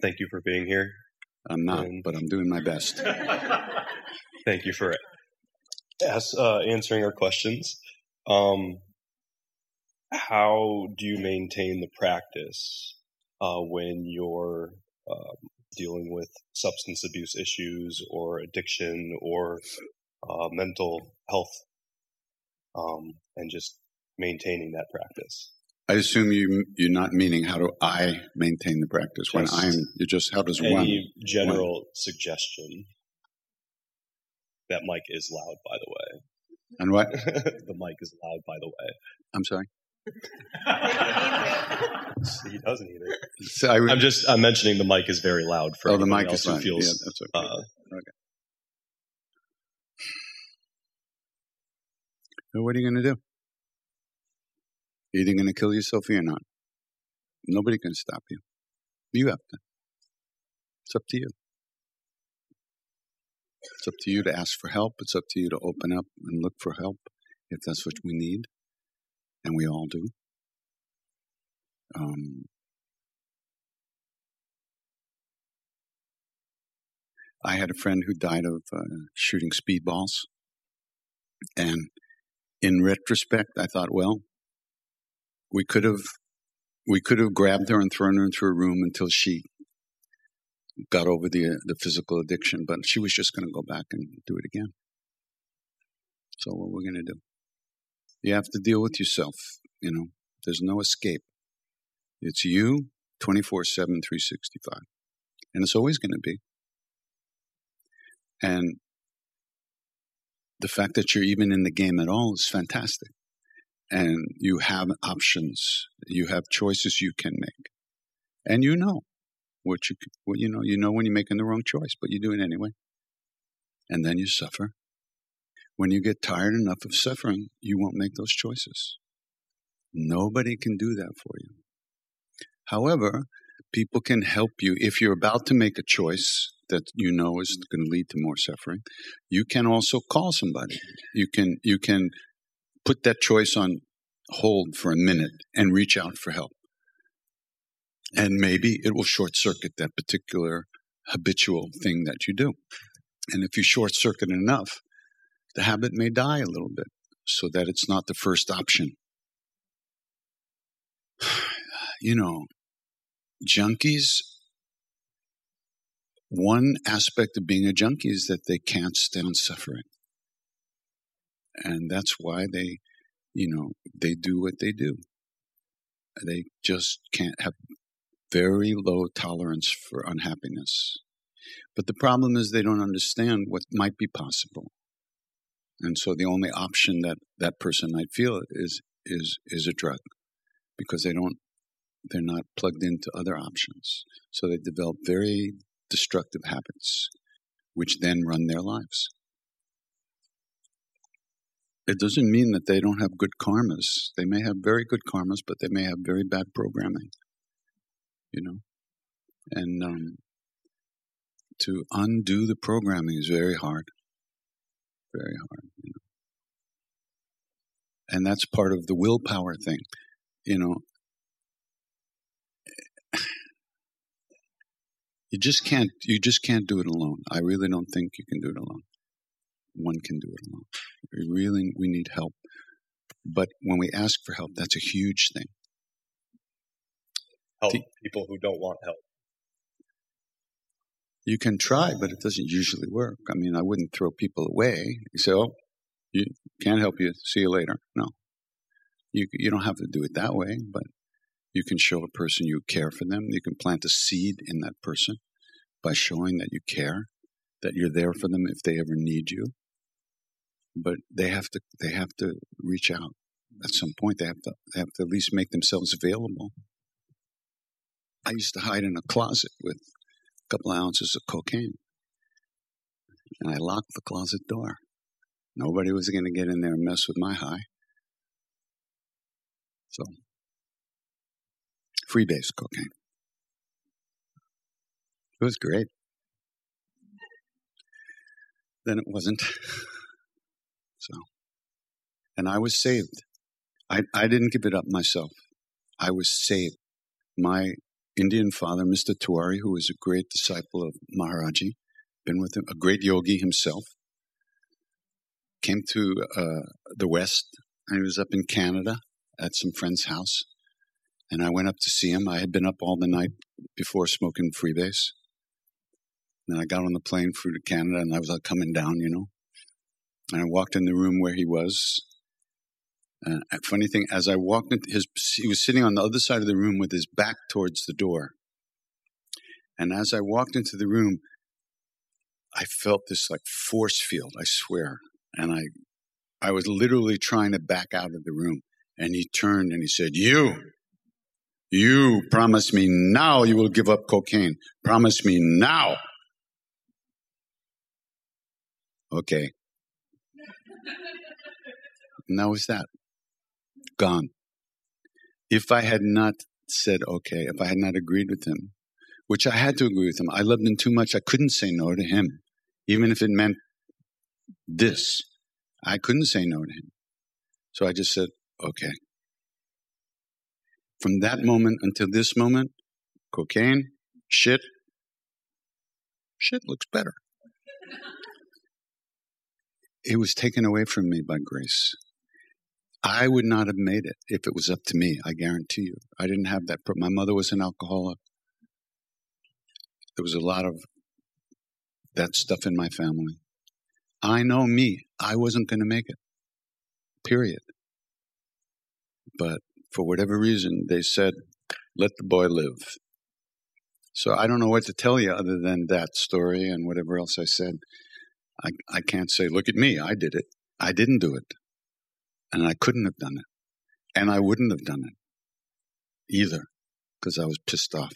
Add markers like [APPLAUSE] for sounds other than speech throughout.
Thank you for being here. I'm not, Um, but I'm doing my best. [LAUGHS] Thank you for as, uh, answering our questions. Um, how do you maintain the practice uh, when you're um, dealing with substance abuse issues or addiction or uh, mental health um, and just maintaining that practice? I assume you you're not meaning how do I maintain the practice when I'm you just how does one Any general suggestion? That mic is loud, by the way. and what [LAUGHS] the mic is loud, by the way. I'm sorry. [LAUGHS] he doesn't either. So I I'm just I'm mentioning the mic is very loud for oh the mic is fine. feels. yeah, that's okay. uh, So what are you going to do? You're either going to kill yourself or you're not. Nobody can stop you. You have to. It's up to you. It's up to you to ask for help. It's up to you to open up and look for help if that's what we need, and we all do. Um, I had a friend who died of uh, shooting speedballs, and in retrospect, I thought, well, we could have we could have grabbed her and thrown her into a room until she got over the the physical addiction, but she was just going to go back and do it again. So what we're going to do? You have to deal with yourself. You know, there's no escape. It's you, 24 7, 365. And it's always going to be. And the fact that you're even in the game at all is fantastic. And you have options, you have choices you can make. And you know what you, what you know, you know when you're making the wrong choice, but you do it anyway. And then you suffer. When you get tired enough of suffering, you won't make those choices. Nobody can do that for you. However, people can help you if you're about to make a choice that you know is going to lead to more suffering. You can also call somebody. You can you can put that choice on hold for a minute and reach out for help. And maybe it will short circuit that particular habitual thing that you do. And if you short circuit enough, the habit may die a little bit so that it's not the first option. [SIGHS] You know, junkies, one aspect of being a junkie is that they can't stand suffering. And that's why they, you know, they do what they do. They just can't have very low tolerance for unhappiness. But the problem is they don't understand what might be possible. And so the only option that that person might feel is is is a drug because they don't they're not plugged into other options. So they develop very destructive habits which then run their lives. It doesn't mean that they don't have good karmas. They may have very good karmas, but they may have very bad programming. You know? And um, to undo the programming is very hard. Very hard. You know? And that's part of the willpower thing. You know, you just can't you just can't do it alone. I really don't think you can do it alone. One can do it alone. We really we need help. But when we ask for help, that's a huge thing. Help The- people who don't want help. You can try, but it doesn't usually work. I mean, I wouldn't throw people away. You say, "Oh, you can't help you. See you later." No, you you don't have to do it that way, but you can show a person you care for them. You can plant a seed in that person by showing that you care, that you're there for them if they ever need you. But they have to they have to reach out at some point. They have to they have to at least make themselves available. I used to hide in a closet with a couple of ounces of cocaine. And I locked the closet door. Nobody was going to get in there and mess with my high. So, freebase cocaine. It was great. Then it wasn't. [LAUGHS] And I was saved. I, I didn't give it up myself. I was saved. My Indian father, Mr. Tiwari, who was a great disciple of Maharaji, been with him, a great yogi himself, came to uh, the West. and he was up in Canada at some friend's house. And I went up to see him. I had been up all the night before smoking freebase. And I got on the plane flew to Canada and I was like coming down, you know. And I walked in the room where he was. Uh, funny thing, as I walked into his, he was sitting on the other side of the room with his back towards the door. And as I walked into the room, I felt this like force field, I swear. And I, I was literally trying to back out of the room. And he turned and he said, You, you promise me now you will give up cocaine. Promise me now. Okay. And that was that. Gone. If I had not said okay, if I had not agreed with him, which I had to agree with him, I loved him too much. I couldn't say no to him, even if it meant this. I couldn't say no to him. So I just said, okay. From that moment until this moment, cocaine, shit, shit looks better. It was taken away from me by grace. I would not have made it if it was up to me. I guarantee you. I didn't have that. My mother was an alcoholic. There was a lot of that stuff in my family. I know me. I wasn't going to make it. Period. But for whatever reason, they said, let the boy live. So I don't know what to tell you other than that story and whatever else I said. I, I can't say, look at me, I did it. I didn't do it. And I couldn't have done it. And I wouldn't have done it either because I was pissed off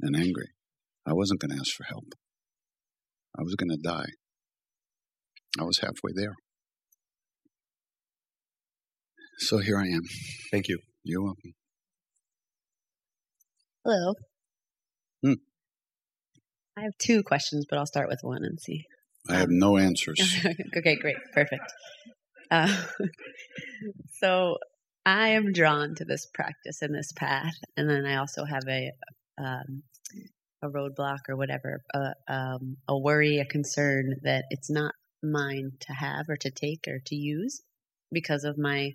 and angry. I wasn't going to ask for help. I was going to die. I was halfway there. So here I am. Thank you. You're welcome. Hello. Hmm. I have two questions, but I'll start with one and see. I have no answers. [LAUGHS] okay, great, perfect. Uh, [LAUGHS] so I am drawn to this practice and this path, and then I also have a um, a roadblock or whatever, a, um, a worry, a concern that it's not mine to have or to take or to use because of my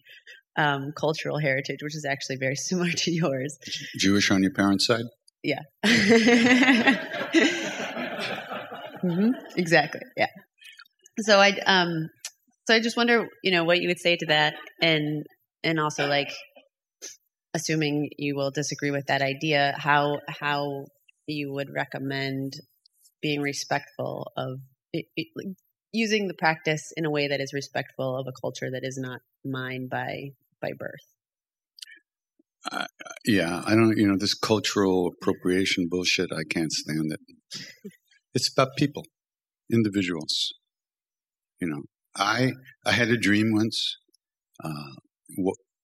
um, cultural heritage, which is actually very [LAUGHS] similar to yours. Jewish on your parents' side? Yeah. [LAUGHS] mm-hmm. Exactly. Yeah. So I um so I just wonder, you know, what you would say to that and and also like assuming you will disagree with that idea, how how you would recommend being respectful of it, it, using the practice in a way that is respectful of a culture that is not mine by by birth. Uh, yeah, I don't. You know, this cultural appropriation bullshit. I can't stand it. it's about people, individuals. You know, I I had a dream once. Uh,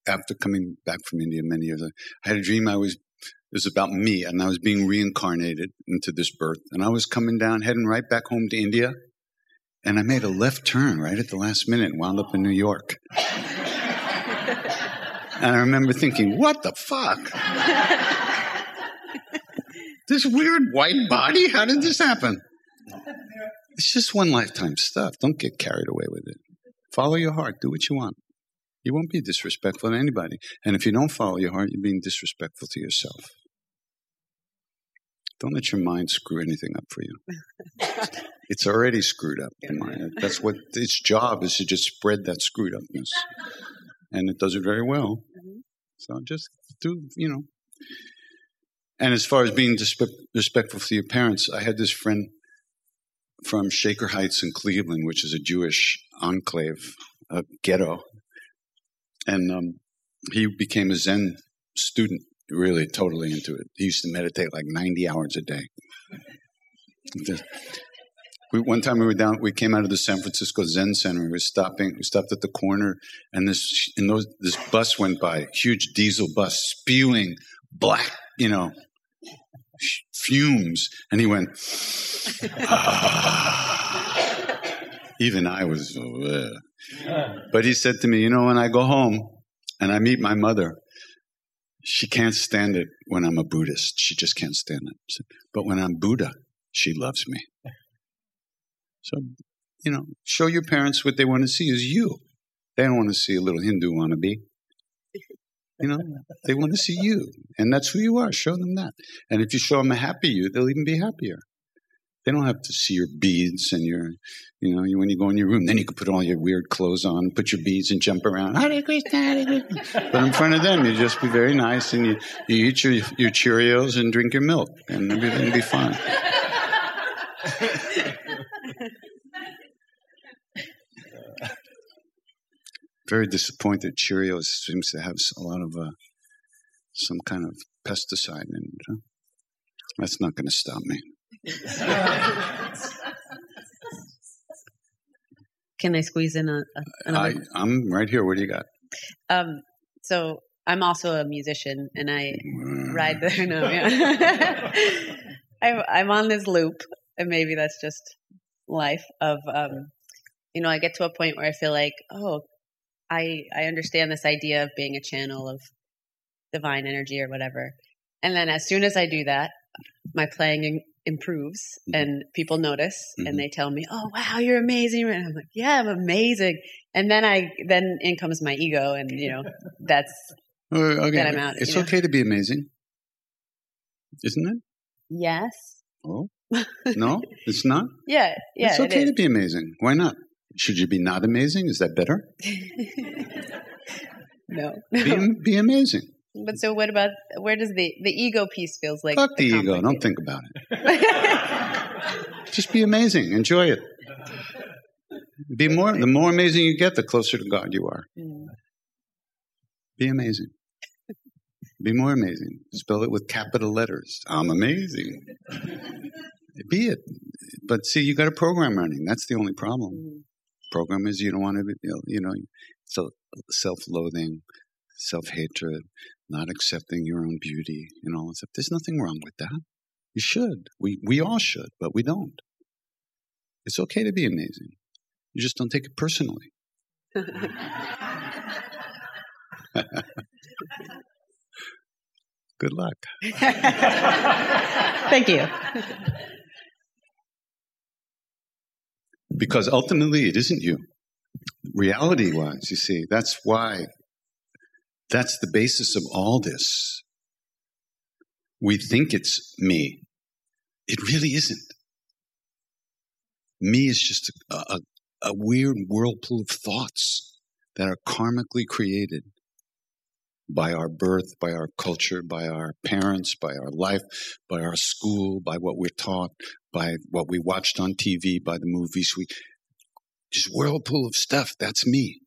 after coming back from India many years, ago, I had a dream. I was it was about me, and I was being reincarnated into this birth, and I was coming down, heading right back home to India, and I made a left turn right at the last minute, and wound up in New York. And I remember thinking, what the fuck? [LAUGHS] this weird white body? How did this happen? It's just one lifetime stuff. Don't get carried away with it. Follow your heart. Do what you want. You won't be disrespectful to anybody. And if you don't follow your heart, you're being disrespectful to yourself. Don't let your mind screw anything up for you. [LAUGHS] it's already screwed up, your mind. That's what [LAUGHS] its job is to just spread that screwed upness and it does it very well. Mm-hmm. So just do, you know. And as far as being respectful to your parents, I had this friend from Shaker Heights in Cleveland, which is a Jewish enclave, a ghetto. And um, he became a Zen student, really totally into it. He used to meditate like 90 hours a day. We, one time we were down, we came out of the San Francisco Zen Center. We were stopping, we stopped at the corner, and this, and those, this bus went by, huge diesel bus, spewing black, you know, fumes, and he went. [LAUGHS] Ah. Even I was, Ugh. but he said to me, "You know, when I go home and I meet my mother, she can't stand it when I'm a Buddhist. She just can't stand it. But when I'm Buddha, she loves me." So, you know, show your parents what they want to see is you. They don't want to see a little Hindu wannabe. You know, they want to see you, and that's who you are. Show them that. And if you show them a happy you, they'll even be happier. They don't have to see your beads and your, you know, when you go in your room, then you can put all your weird clothes on, put your beads and jump around. But in front of them, you just be very nice and you, you eat your, your Cheerios and drink your milk, and everything will be fine. [LAUGHS] very disappointed. Cheerios seems to have a lot of uh, some kind of pesticide in it. Huh? That's not going to stop me. [LAUGHS] Can I squeeze in a, a another? I, I'm right here. What do you got? Um, so I'm also a musician, and I ride the [LAUGHS] no, yeah. [LAUGHS] I'm I'm on this loop, and maybe that's just life of um, you know, I get to a point where I feel like, oh, I I understand this idea of being a channel of divine energy or whatever. And then as soon as I do that, my playing improves mm-hmm. and people notice mm-hmm. and they tell me, "Oh, wow, you're amazing." And I'm like, "Yeah, I'm amazing." And then I then in comes my ego and, you know, that's okay. then I'm out. It's okay know? to be amazing. Isn't it? Yes. Oh. [LAUGHS] No, it's not? yeah, yeah. It's okay it to be amazing. Why not? Should you be not amazing? Is that better? [LAUGHS] no. Be, be, amazing. But so what about where does the the ego piece feels like? Fuck the ego. Don't think about it. [LAUGHS] Just be amazing. Enjoy it. Be more. The more amazing you get, the closer to God you are. Mm. Be amazing. Be more amazing. Spell it with capital letters. I'm amazing. Be it. But see, you got a program running. That's the only problem. Mm program is you don't want to be, you know, so self-loathing, self-hatred, not accepting your own beauty and all that stuff. There's nothing wrong with that. You should. We we all should, but we don't. It's okay to be amazing. You just don't take it personally. [LAUGHS] Good luck. Thank you. Because ultimately it isn't you. Reality wise, you see, that's why, that's the basis of all this. We think it's me. It really isn't. Me is just a, a, a weird whirlpool of thoughts that are karmically created by our birth, by our culture, by our parents, by our life, by our school, by what we're taught, by what we watched on TV, by the movies. We just whirlpool of stuff. That's me.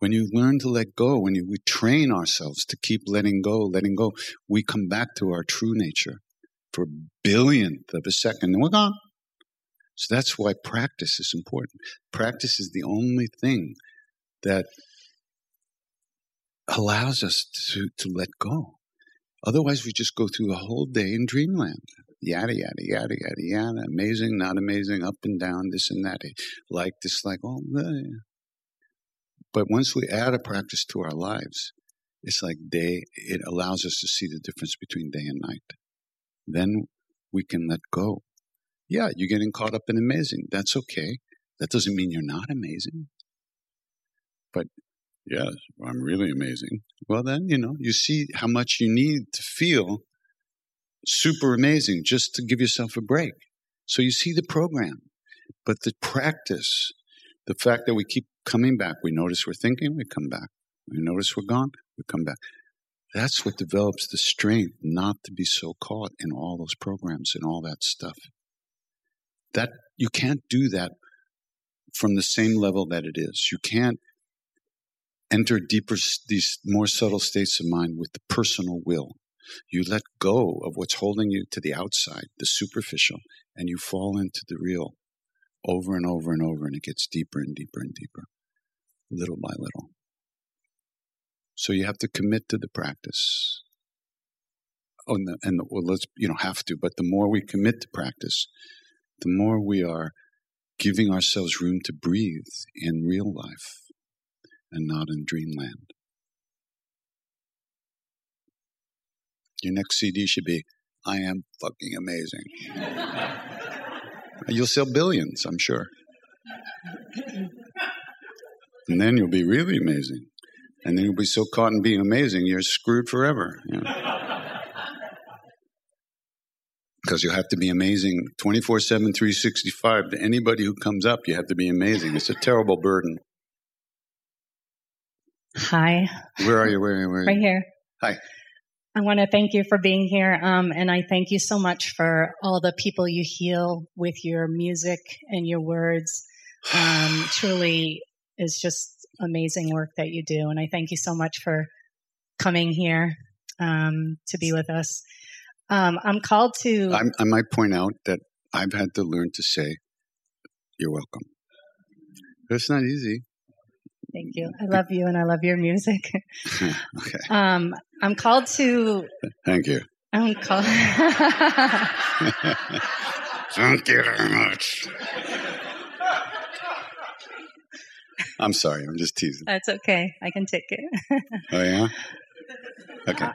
When you learn to let go, when you, we train ourselves to keep letting go, letting go, we come back to our true nature for a billionth of a second and we're gone. So that's why practice is important. Practice is the only thing that allows us to, to let go. Otherwise, we just go through the whole day in dreamland. Yada, yada, yada, yada, yada. Amazing, not amazing, up and down, this and that. Eh, like, dislike, oh, but once we add a practice to our lives, it's like day, it allows us to see the difference between day and night. Then we can let go. Yeah, you're getting caught up in amazing. That's okay. That doesn't mean you're not amazing. But Yes, I'm really amazing. Well, then, you know, you see how much you need to feel super amazing just to give yourself a break. So you see the program. But the practice, the fact that we keep coming back, we notice we're thinking, we come back. We notice we're gone, we come back. That's what develops the strength not to be so caught in all those programs and all that stuff. That you can't do that from the same level that it is. You can't enter deeper, these more subtle states of mind with the personal will. You let go of what's holding you to the outside, the superficial, and you fall into the real over and over and over, and it gets deeper and deeper and deeper, little by little. So you have to commit to the practice. Oh, and, the, and the, well, let's you know have to, but the more we commit to practice, the more we are giving ourselves room to breathe in real life and not in dreamland. Your next CD should be I Am Fucking Amazing. you'll sell billions, I'm sure. And then you'll be really amazing. And then you'll be so caught in being amazing, you're screwed forever. You know? because you have to be amazing 24 7, 365. To anybody who comes up, you have to be amazing. It's a terrible burden. Hi. Where are you? Where are you? Where are you? Right here. Hi. I want to thank you for being here. Um, and I thank you so much for all the people you heal with your music and your words. Um, [SIGHS] truly is just amazing work that you do. And I thank you so much for coming here um, to be with us. Um, I'm called to. I'm, I might point out that I've had to learn to say, "You're welcome." That's not easy. Thank you. I love you, and I love your music. [LAUGHS] okay. Um, I'm called to. Thank you. I'm called. [LAUGHS] Thank you very much. I'm sorry. I'm just teasing. That's okay. I can take it. [LAUGHS] oh yeah. Okay.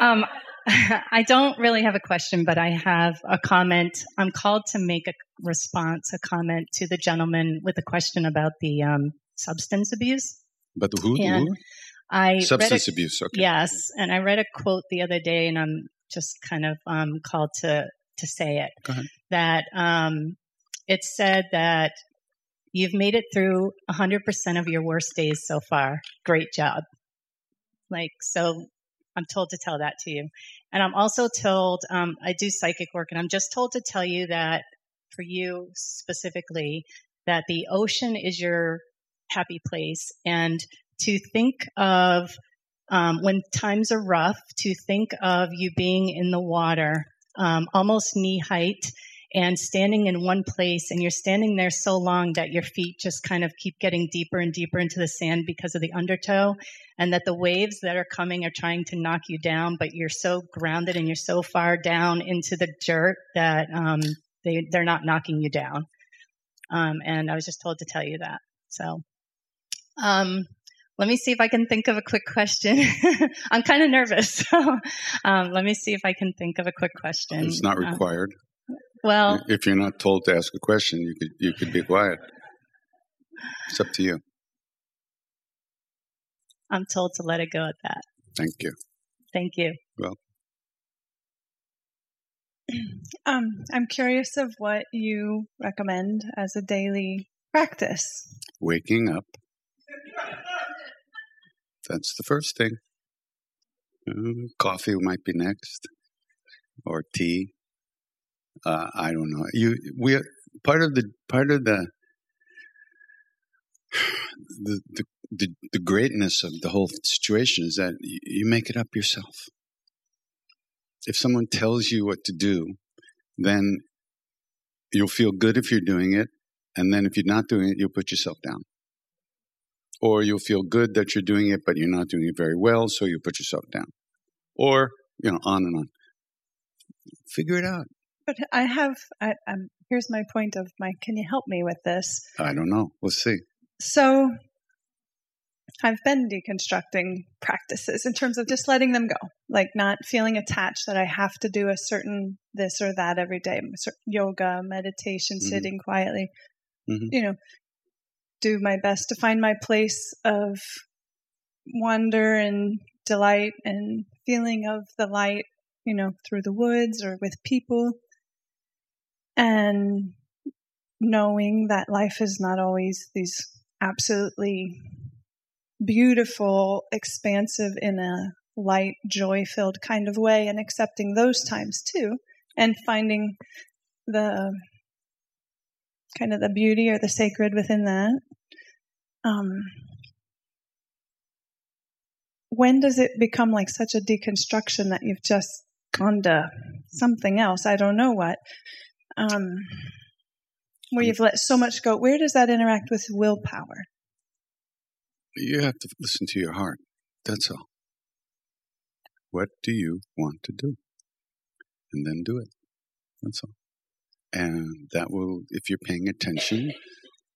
Um, I don't really have a question, but I have a comment. I'm called to make a response, a comment to the gentleman with a question about the um, substance abuse. But who? And who? I Substance a, abuse. Okay. Yes, and I read a quote the other day, and I'm just kind of um, called to to say it. Go ahead. That um, it said that you've made it through 100% of your worst days so far. Great job. Like so, I'm told to tell that to you. And I'm also told, um, I do psychic work, and I'm just told to tell you that for you specifically, that the ocean is your happy place. And to think of um, when times are rough, to think of you being in the water, um, almost knee height, and standing in one place and you're standing there so long that your feet just kind of keep getting deeper and deeper into the sand because of the undertow and that the waves that are coming are trying to knock you down but you're so grounded and you're so far down into the dirt that um, they, they're not knocking you down um, and i was just told to tell you that so um, let me see if I can think of a quick question. [LAUGHS] I'm kind of nervous. [LAUGHS] So, um, let me see if I can think of a quick question. It's not Um, required. well, if you're not told to ask a question, you could you could be quiet. It's up to you. I'm told to let it go at that. Thank you. Thank you. Well. [CLEARS THROAT] Um, I'm curious of what you recommend as a daily practice. Waking up. That's the first thing. Mm, coffee might be next, or tea. Uh, I don't know. You we part of the part of the [SIGHS] the, the the the greatness of the whole situation is that you make it up yourself. If someone tells you what to do, then you'll feel good if you're doing it, and then if you're not doing it, you'll put yourself down. Or you'll feel good that you're doing it, but you're not doing it very well, so you put yourself down. Or you know, on and on. Figure it out. But I have, I, um, here's my point of my, can you help me with this? I don't know. We'll see. So I've been deconstructing practices in terms of just letting them go, like not feeling attached that I have to do a certain this or that every day, yoga, meditation, Mhm. sitting quietly, Mhm. you know, do my best to find my place of wonder and delight and feeling of the light, you know, through the woods or with people. And knowing that life is not always these absolutely beautiful, expansive in a light, joy filled kind of way, and accepting those times too, and finding the kind of the beauty or the sacred within that. Um, when does it become like such a deconstruction that you've just gone to something else? I don't know what. Um, where you've let so much go. Where does that interact with willpower? You have to listen to your heart. That's all. What do you want to do? And then do it. That's all. And that will, if you're paying attention,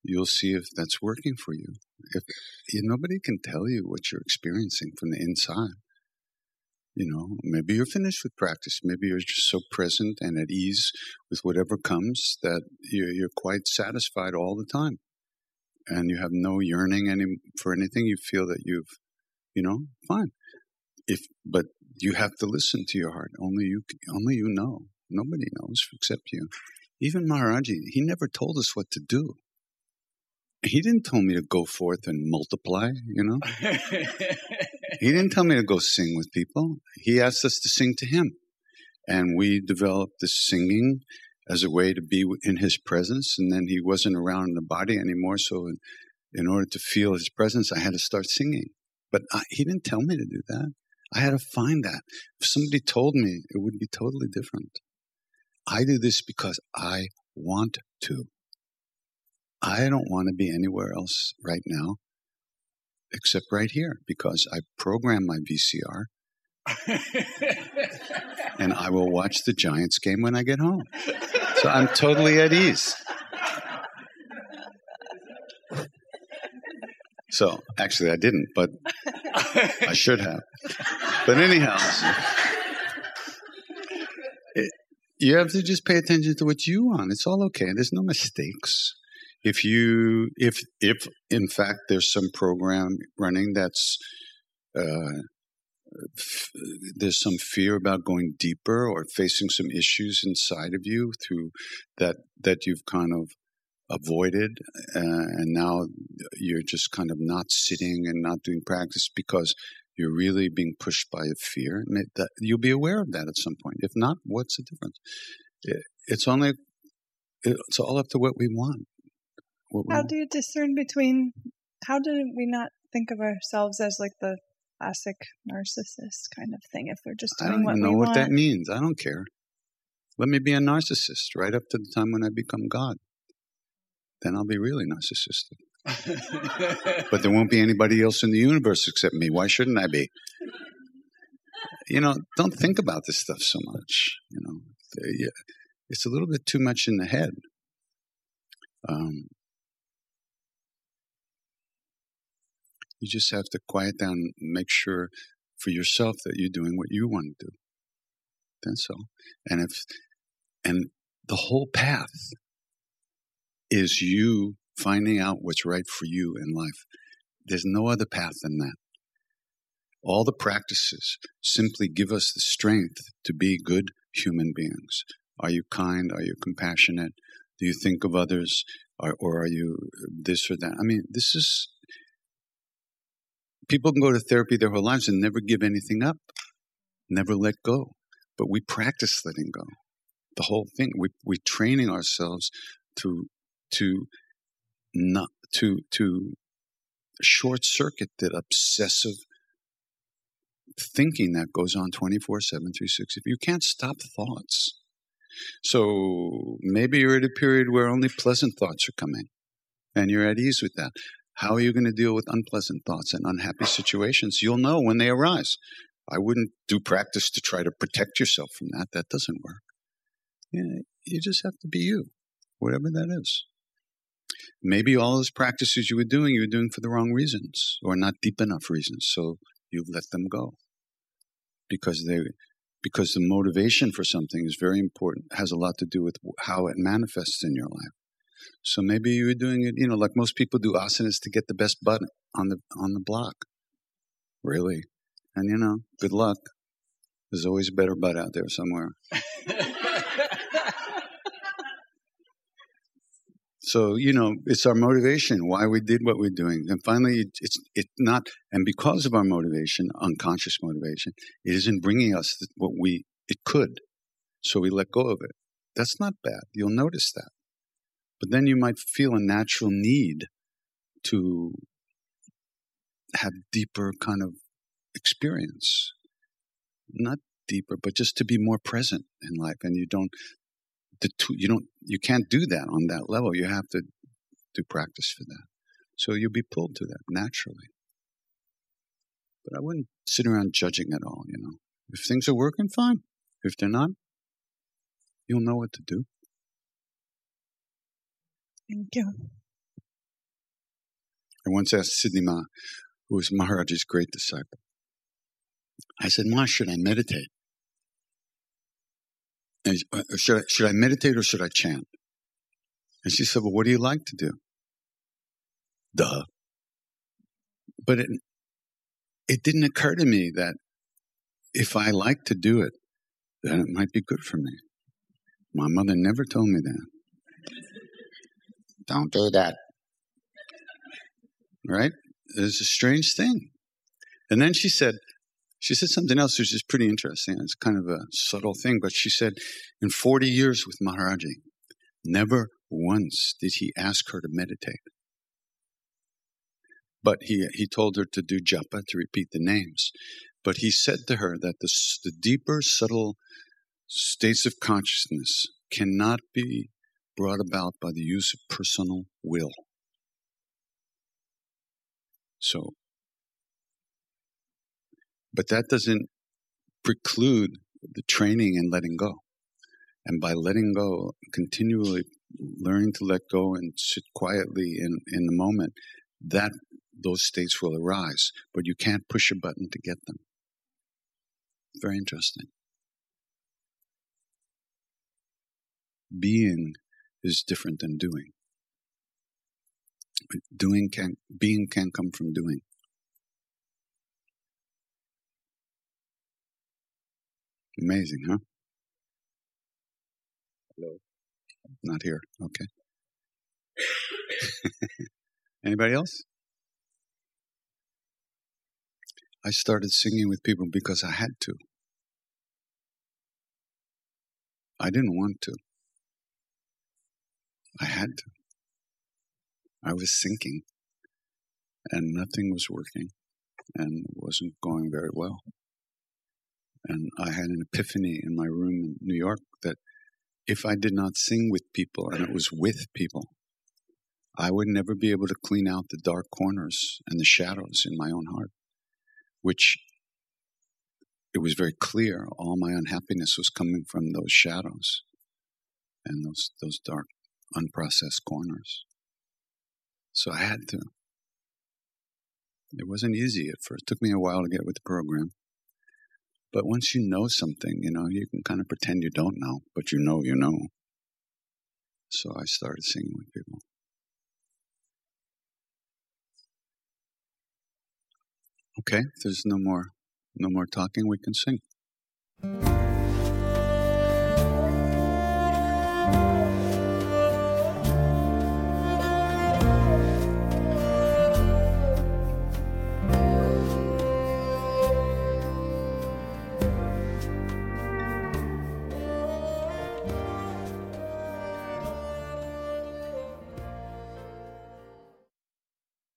you'll see if that's working for you. If nobody can tell you what you're experiencing from the inside, you know, maybe you're finished with practice. Maybe you're just so present and at ease with whatever comes that you're, you're quite satisfied all the time, and you have no yearning any for anything. You feel that you've, you know, fine. If but you have to listen to your heart. Only you, only you know. Nobody knows except you. Even Maharaji, he never told us what to do he didn't tell me to go forth and multiply, you know. he didn't tell me to go sing with people. He asked us to sing to him. And we developed this singing as a way to be in his presence. And then he wasn't around in the body anymore. So, in, in order to feel his presence, I had to start singing. But I, he didn't tell me to do that. I had to find that. If somebody told me, it would be totally different. I do this because I want to. I don't want to be anywhere else right now except right here because I program my VCR [LAUGHS] and I will watch the Giants game when I get home. So I'm totally at ease. So actually, I didn't, but I should have. But anyhow, it, you have to just pay attention to what you want. It's all okay. There's no mistakes if you if if in fact there's some program running that's uh, f- there's some fear about going deeper or facing some issues inside of you through that that you've kind of avoided uh, and now you're just kind of not sitting and not doing practice because you're really being pushed by a fear that you'll be aware of that at some point. If not what's the difference? It's only it's all up to what we want how do you discern between? How do we not think of ourselves as like the classic narcissist kind of thing if we're just doing I don't what know what want? that means. I don't care. Let me be a narcissist right up to the time when I become God. Then I'll be really narcissistic. but there won't be anybody else in the universe except me. Why shouldn't I be? You know, don't think about this stuff so much. You know, it's a little bit too much in the head. Um, You just have to quiet down and make sure for yourself that you're doing what you want to do. That's all. And if, and the whole path is you finding out what's right for you in life. There's no other path than that. All the practices simply give us the strength to be good human beings. Are you kind? Are you compassionate? Do you think of others? Or, or are you this or that? I mean, this is people can go to therapy their whole lives and never give anything up, never let go. But we practice letting go. The whole thing. We we're training ourselves to to not to to short circuit that obsessive thinking that goes on 24 7 360 you can't stop thoughts so maybe you're at a period where only pleasant thoughts are coming and you're at ease with that how are you going to deal with unpleasant thoughts and unhappy situations? You'll know when they arise. I wouldn't do practice to try to protect yourself from that. That doesn't work. You, you just have to be you, whatever that is. Maybe all those practices you were doing, you were doing for the wrong reasons or not deep enough reasons. So you've let them go because they, because the motivation for something is very important, has a lot to do with how it manifests in your life. So maybe you were doing it, you know, like most people do asanas to get the best butt on the on the block. Really. And you know, good luck. There's always a better butt out there somewhere. [LAUGHS] so you know, it's our motivation why we did what we're doing. And finally, it's it's not, and because of our motivation, unconscious motivation, it isn't bringing us what we it could. So we let go of it. That's not bad. You'll notice that. But then you might feel a natural need to have deeper kind of experience. Not deeper, but just to be more present in life. And you don't, the two, you don't, you can't do that on that level. You have to do practice for that. So you'll be pulled to that naturally. But I wouldn't sit around judging at all, you know. If things are working, fine. If they're not, you'll know what to do. Thank you. I once asked Siddhi Ma, who was Maharaj's great disciple, I said, Ma, should I meditate? And uh, should I, should I meditate or should I chant? And she said, Well, what do you like to do? Duh. But it, it didn't occur to me that if I like to do it, then it might be good for me. My mother never told me that. Don't do that. Right? It's a strange thing. And then she said, she said something else which is pretty interesting. It's kind of a subtle thing, but she said, in 40 years with Maharaji, never once did he ask her to meditate. But he, he told her to do japa, to repeat the names. But he said to her that the, the deeper, subtle states of consciousness cannot be brought about by the use of personal will. So, but that doesn't preclude the training and letting go. And by letting go, continually learning to let go and sit quietly in, in the moment, that those states will arise. But you can't push a button to get them. Very interesting. Being is different than doing. Doing can being can come from doing. Amazing, huh? Hello. Not here. Okay. [LAUGHS] Anybody else? I started singing with people because I had to. I didn't want to. I had to. I was sinking and nothing was working and wasn't going very well. And I had an epiphany in my room in New York that if I did not sing with people and it was with people, I would never be able to clean out the dark corners and the shadows in my own heart, which it was very clear all my unhappiness was coming from those shadows and those, those dark, unprocessed corners. So I had to. It wasn't easy at first. It took me a while to get with the program. But once you know something, you know, you can kind of pretend you don't know, but you know you know. So I started singing with people. Okay, there's no more no more talking, we can sing.